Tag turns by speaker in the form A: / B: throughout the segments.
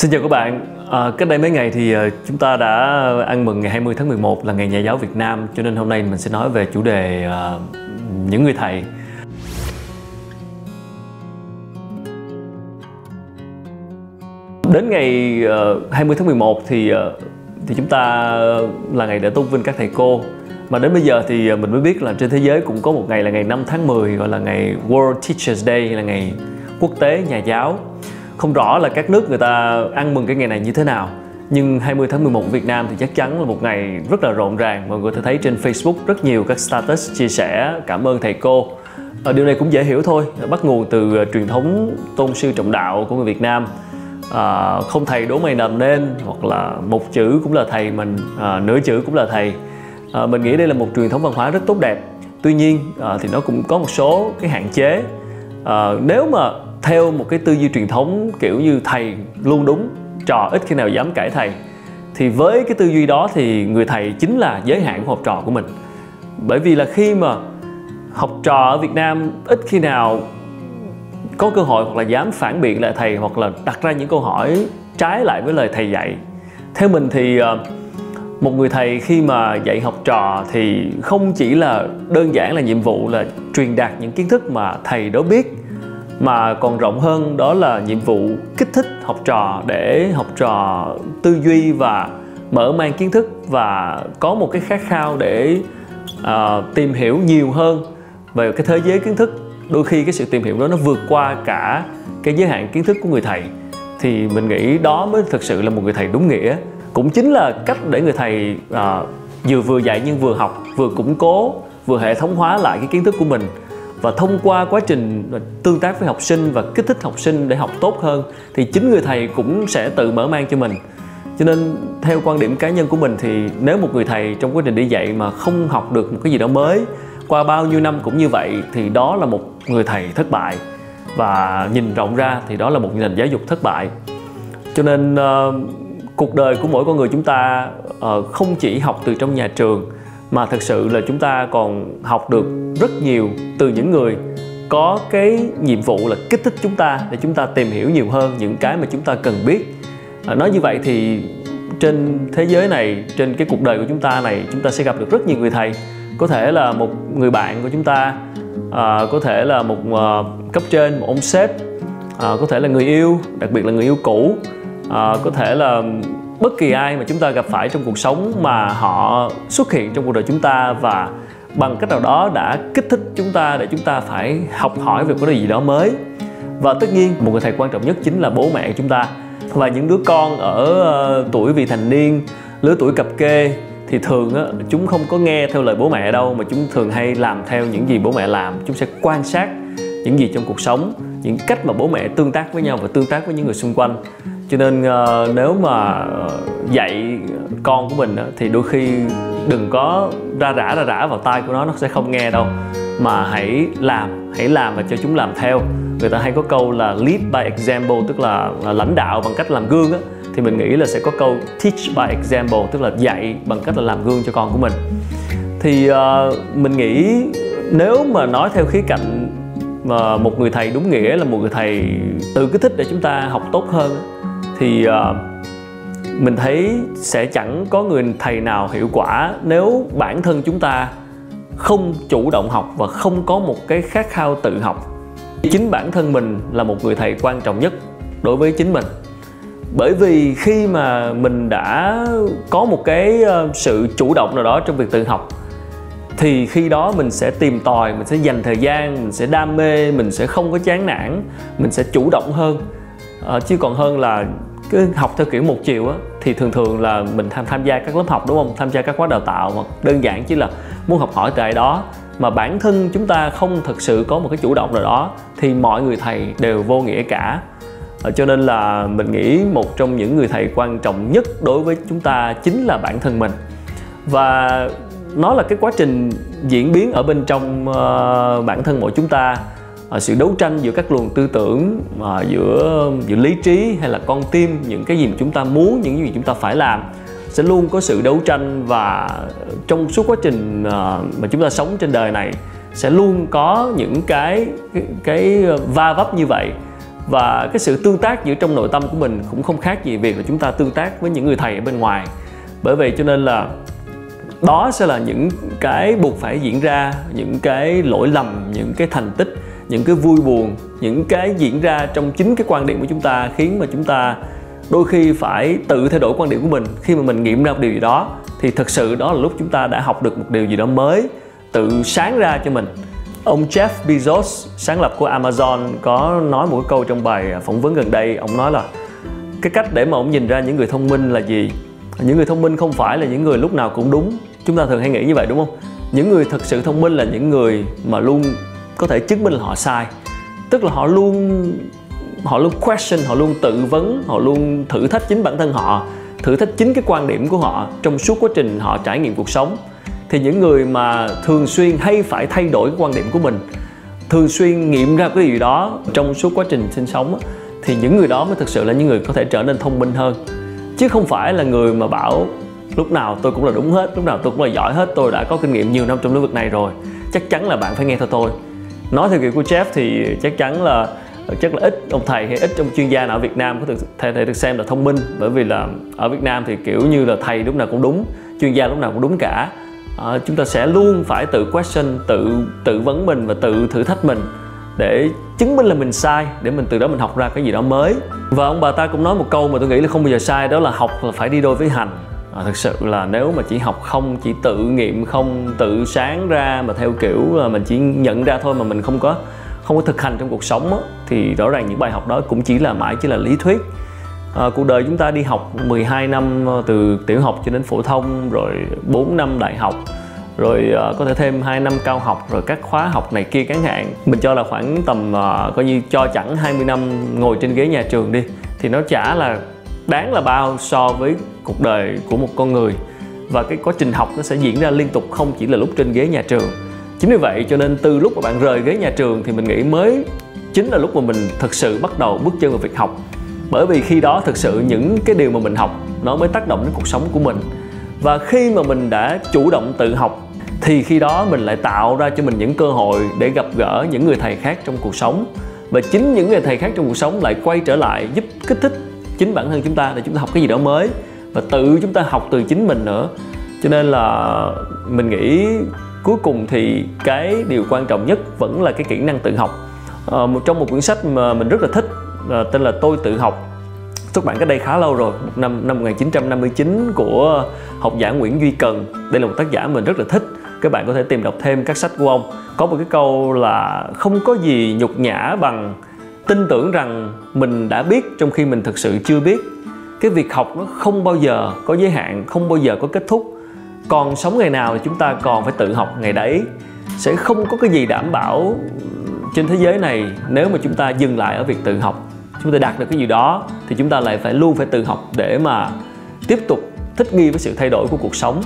A: Xin chào các bạn. À, cách đây mấy ngày thì à, chúng ta đã ăn mừng ngày 20 tháng 11 là ngày nhà giáo Việt Nam cho nên hôm nay mình sẽ nói về chủ đề uh, những người thầy. Đến ngày à, uh, 20 tháng 11 thì uh, thì chúng ta là ngày để tôn vinh các thầy cô mà đến bây giờ thì mình mới biết là trên thế giới cũng có một ngày là ngày 5 tháng 10 gọi là ngày World Teachers Day là ngày quốc tế nhà giáo không rõ là các nước người ta ăn mừng cái ngày này như thế nào nhưng 20 tháng 11 Việt Nam thì chắc chắn là một ngày rất là rộn ràng. Mọi người thấy trên Facebook rất nhiều các status chia sẻ cảm ơn thầy cô. À, điều này cũng dễ hiểu thôi bắt nguồn từ ờ, truyền thống tôn sư trọng đạo của người Việt Nam. À, không thầy đố mày nằm nên hoặc là một chữ cũng là thầy mình à, nửa chữ cũng là thầy. À, mình nghĩ đây là một truyền thống văn hóa rất tốt đẹp. Tuy nhiên à, thì nó cũng có một số cái hạn chế. À, nếu mà theo một cái tư duy truyền thống kiểu như thầy luôn đúng, trò ít khi nào dám cãi thầy, thì với cái tư duy đó thì người thầy chính là giới hạn của học trò của mình. Bởi vì là khi mà học trò ở Việt Nam ít khi nào có cơ hội hoặc là dám phản biện lại thầy hoặc là đặt ra những câu hỏi trái lại với lời thầy dạy. Theo mình thì ờ, một người thầy khi mà dạy học trò thì không chỉ là đơn giản là nhiệm vụ là truyền đạt những kiến thức mà thầy đó biết mà còn rộng hơn đó là nhiệm vụ kích thích học trò để học trò tư duy và mở mang kiến thức và có một cái khát khao để uh, tìm hiểu nhiều hơn về cái thế giới kiến thức. Đôi khi cái sự tìm hiểu đó nó vượt qua cả cái giới hạn kiến thức của người thầy. Thì mình nghĩ đó mới thực sự là một người thầy đúng nghĩa. Cũng chính là cách để người thầy uh, vừa vừa dạy nhưng vừa học vừa củng cố vừa hệ thống hóa lại cái kiến thức của mình và thông qua quá trình tương tác với học sinh và kích thích học sinh để học tốt hơn thì chính người thầy cũng sẽ tự mở mang cho mình. Cho nên theo quan điểm cá nhân của mình thì nếu một người thầy trong quá trình đi dạy mà không học được một cái gì đó mới qua bao nhiêu năm cũng như vậy thì đó là một người thầy thất bại. Và nhìn rộng ra thì đó là một nền giáo dục thất bại. Cho nên uh, cuộc đời của mỗi con người chúng ta uh, không chỉ học từ trong nhà trường mà thực sự là chúng ta còn học được rất nhiều từ những người có cái nhiệm vụ là kích thích chúng ta để chúng ta tìm hiểu nhiều hơn những cái mà chúng ta cần biết. À, nói như vậy thì trên thế giới này trên cái cuộc đời của chúng ta này chúng ta sẽ gặp được rất nhiều người thầy. Có thể là một người bạn của chúng ta à, có thể là một uh, cấp trên một ông sếp à, có thể là người yêu đặc biệt là người yêu cũ à, có thể là bất kỳ ai mà chúng ta gặp phải trong cuộc sống mà họ xuất hiện trong cuộc đời chúng ta và bằng cách nào đó đã kích thích chúng ta để chúng ta phải học hỏi về một cái gì đó mới. Và tất nhiên một người thầy quan trọng nhất chính là bố mẹ chúng ta. Và những đứa con ở ờ, tuổi vị thành niên lứa tuổi cập kê thì thường á, chúng không có nghe theo lời bố mẹ đâu mà chúng thường hay làm theo những gì bố mẹ làm. Chúng sẽ quan sát những gì trong cuộc sống những cách mà bố mẹ tương tác với nhau và tương tác với những người xung quanh cho nên uh, nếu mà ờ, dạy con của mình uh, thì đôi khi đừng có ra rã ra rã vào tai của nó nó sẽ không nghe đâu. Mà hãy làm hãy làm và cho chúng làm theo. Người ta hay có câu là lead by example tức là, là lãnh đạo bằng cách làm gương á. Thì mình nghĩ là sẽ có câu teach by example tức là dạy bằng cách là làm gương cho con của mình. Thì uh, mình nghĩ nếu mà nói theo khía cạnh mà một người thầy đúng nghĩa là một người thầy tự kích thích để chúng ta học tốt hơn thì uh, mình thấy sẽ chẳng có người thầy nào hiệu quả nếu bản thân chúng ta không chủ động học và không có một cái khát khao tự học. Chính bản thân mình là một người thầy quan trọng nhất đối với chính mình. Bởi vì khi mà mình đã có một cái ờ, sự chủ động nào đó trong việc tự học thì khi đó mình sẽ tìm tòi mình sẽ dành thời gian mình sẽ đam mê mình sẽ không có chán nản mình sẽ chủ động hơn. À, chứ còn hơn là cứ học theo kiểu một chiều á thì thường thường là mình tham tham gia các lớp học đúng không? Tham gia các khóa đào tạo mà đơn giản chỉ là muốn học hỏi tại đó. Mà bản thân chúng ta không thực sự có một cái chủ động nào đó thì mọi người thầy đều vô nghĩa cả. Ờ, cho nên là mình nghĩ một trong những người thầy quan trọng nhất đối với chúng ta chính là bản thân mình. Và nó là cái quá trình diễn biến ở bên trong uh, bản thân mỗi chúng ta. Ờ, sự đấu tranh giữa các luồng tư tưởng uh, giữa giữa lý trí hay là con tim những cái gì mà chúng ta muốn những gì chúng ta phải làm sẽ luôn có sự đấu tranh và trong suốt quá trình ờ, mà chúng ta sống trên đời này sẽ luôn có những cái cái, cái va vấp như vậy. Và cái sự tương tác giữa trong nội tâm của mình cũng không khác gì việc là chúng ta tương tác với những người thầy ở bên ngoài. Bởi vậy cho nên là đó sẽ là những cái buộc phải diễn ra những cái lỗi lầm những cái thành tích những cái vui buồn, những cái diễn ra trong chính cái quan điểm của chúng ta khiến mà chúng ta đôi khi phải tự thay đổi quan điểm của mình. Khi mà mình nghiệm ra một điều gì đó, thì thực sự đó là lúc chúng ta đã học được một điều gì đó mới tự sáng ra cho mình. Ông Jeff Bezos, sáng lập của Amazon, có nói một cái câu trong bài phỏng vấn gần đây. Ông nói là cái cách để mà ông nhìn ra những người thông minh là gì? Những người thông minh không phải là những người lúc nào cũng đúng. Chúng ta thường hay nghĩ như vậy, đúng không? Những người thực sự thông minh là những người mà luôn có thể chứng minh là họ sai. Tức là họ luôn họ luôn question, họ luôn tự vấn, họ luôn thử thách chính bản thân họ, thử thách chính cái quan điểm của họ trong suốt quá trình họ trải nghiệm cuộc sống. Thì những người mà thường xuyên hay phải thay đổi cái quan điểm của mình, thường xuyên nghiệm ra cái gì đó trong suốt quá trình sinh sống thì những người đó mới thực sự là những người có thể trở nên thông minh hơn. Chứ không phải là người mà bảo, lúc nào tôi cũng là đúng hết, lúc nào tôi cũng là giỏi hết, tôi đã có kinh nghiệm nhiều năm trong lĩnh vực này rồi, chắc chắn là bạn phải nghe theo tôi nói theo kiểu của Jeff thì chắc chắn là ờ, chắc là ít ông thầy hay ít ông chuyên gia nào ở Việt Nam có thể, thể, thể được xem là thông minh. Bởi vì là ở Việt Nam thì kiểu như là thầy lúc nào cũng đúng chuyên gia lúc nào cũng đúng cả. À, chúng ta sẽ luôn phải tự question tự tự vấn mình và tự thử thách mình để chứng minh là mình sai để mình từ đó mình học ra cái gì đó mới. Và ông bà ta cũng nói một câu mà tôi nghĩ là không bao giờ sai đó là học là phải đi đôi với hành à, thực sự là nếu mà chỉ học không chỉ tự nghiệm không tự sáng ra mà theo kiểu là mình chỉ nhận ra thôi mà mình không có không có thực hành trong cuộc sống á, thì rõ ràng những bài học đó cũng chỉ là mãi chỉ là lý thuyết. À, cuộc đời chúng ta đi học 12 năm ờ, từ tiểu học cho đến phổ thông rồi 4 năm đại học rồi uh, có thể thêm 2 năm cao học rồi các khóa học này kia cán hạn mình cho là khoảng tầm uh, coi như cho chẳng 20 năm ngồi trên ghế nhà trường đi thì nó chả là đáng là bao so với cuộc đời của một con người. Và cái quá trình học nó sẽ diễn ra liên tục, không chỉ là lúc trên ghế nhà trường. Chính vì vậy cho nên từ lúc mà bạn rời ghế nhà trường thì mình nghĩ mới chính là lúc mà mình thực sự bắt đầu bước chân vào việc học. Bởi vì khi đó thực sự những cái điều mà mình học nó mới tác động đến cuộc sống của mình. Và khi mà mình đã chủ động tự học, thì khi đó mình lại tạo ra cho mình những cơ hội để gặp gỡ những người thầy khác trong cuộc sống. Và chính những người thầy khác trong cuộc sống lại quay trở lại giúp kích thích chính bản thân chúng ta để chúng ta học cái gì đó mới và tự chúng ta học từ chính mình nữa. Cho nên là mình nghĩ cuối cùng thì cái điều quan trọng nhất vẫn là cái kỹ năng tự học. À, trong một quyển sách mà mình rất là thích à, tên là tôi tự học. Xuất bản cách đây khá lâu rồi năm năm 1959 của học giả Nguyễn Duy Cần. Đây là một tác giả mình rất là thích. Các bạn có thể tìm đọc thêm các sách của ông. Có một cái câu là không có gì nhục nhã bằng tin tưởng rằng mình đã biết trong khi mình thực sự chưa biết. Cái việc học nó không bao giờ có giới hạn, không bao giờ có kết thúc. Còn sống ngày nào thì chúng ta còn phải tự học ngày đấy. Sẽ không có cái gì đảm bảo trên thế giới này nếu mà chúng ta dừng lại ở việc tự học. Chúng ta đạt được cái gì đó thì chúng ta lại phải luôn phải tự học để mà tiếp tục thích nghi với sự thay đổi của cuộc sống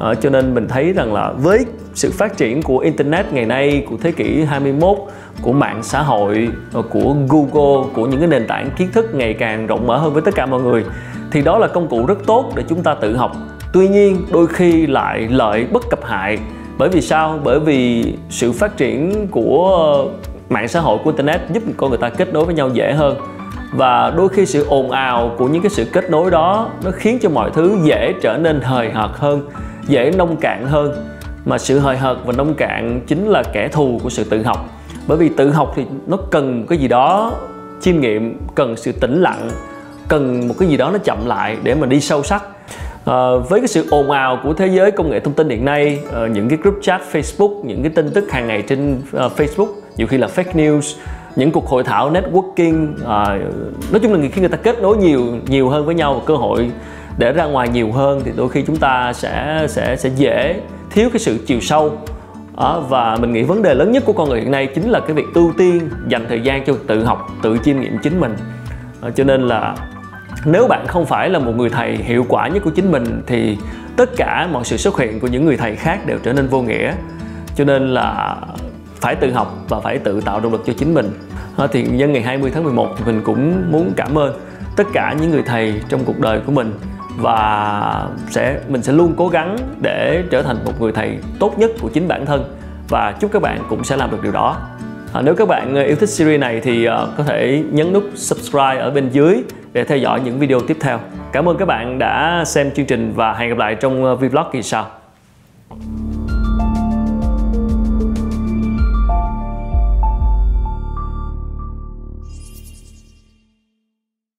A: à, cho nên mình thấy rằng là với sự phát triển của internet ngày nay của thế kỷ 21 của mạng xã hội ờ, của Google của những cái nền tảng kiến thức ngày càng rộng mở hơn với tất cả mọi người thì đó là công cụ rất tốt để chúng ta tự học. Tuy nhiên đôi khi lại lợi bất cập hại. Bởi vì sao? Bởi vì sự phát triển của mạng xã hội của internet giúp con người ta kết nối với nhau dễ hơn. Và đôi khi sự ồn ào của những cái sự kết nối đó nó khiến cho mọi thứ dễ trở nên hời hợt hơn dễ nông cạn hơn. Mà sự hời hợt và nông cạn chính là kẻ thù của sự tự học. Bởi vì tự học thì nó cần cái gì đó chiêm nghiệm cần sự tĩnh lặng cần một cái gì đó nó chậm lại để mà đi sâu sắc. À, với cái sự ồn ào của thế giới công nghệ thông tin hiện nay à, những cái group chat Facebook những cái tin tức hàng ngày trên uh, Facebook nhiều khi là fake news những cuộc hội thảo networking à, nói chung là khi người ta kết nối nhiều nhiều hơn với nhau cơ hội để ra ngoài nhiều hơn thì đôi khi chúng ta sẽ sẽ sẽ dễ thiếu cái sự chiều sâu. À, và mình nghĩ vấn đề lớn nhất của con người hiện nay chính là cái việc ưu tiên dành thời gian cho tự học tự chiêm nghiệm chính mình. À, cho nên là nếu bạn không phải là một người thầy hiệu quả nhất của chính mình thì tất cả mọi sự xuất hiện của những người thầy khác đều trở nên vô nghĩa. Cho nên là phải tự học và phải tự tạo động lực cho chính mình. À, thì nhân ngày 20 tháng 11 thì mình cũng muốn cảm ơn tất cả những người thầy trong cuộc đời của mình và sẽ mình sẽ luôn cố gắng để trở thành một người thầy tốt nhất của chính bản thân và chúc các bạn cũng sẽ làm được điều đó À, nếu các bạn ờ, yêu thích series này thì uh, có thể nhấn nút subscribe ở bên dưới để theo dõi những video tiếp theo. Cảm ơn các bạn đã xem chương trình và hẹn gặp lại trong ờ, vlog kỳ sau.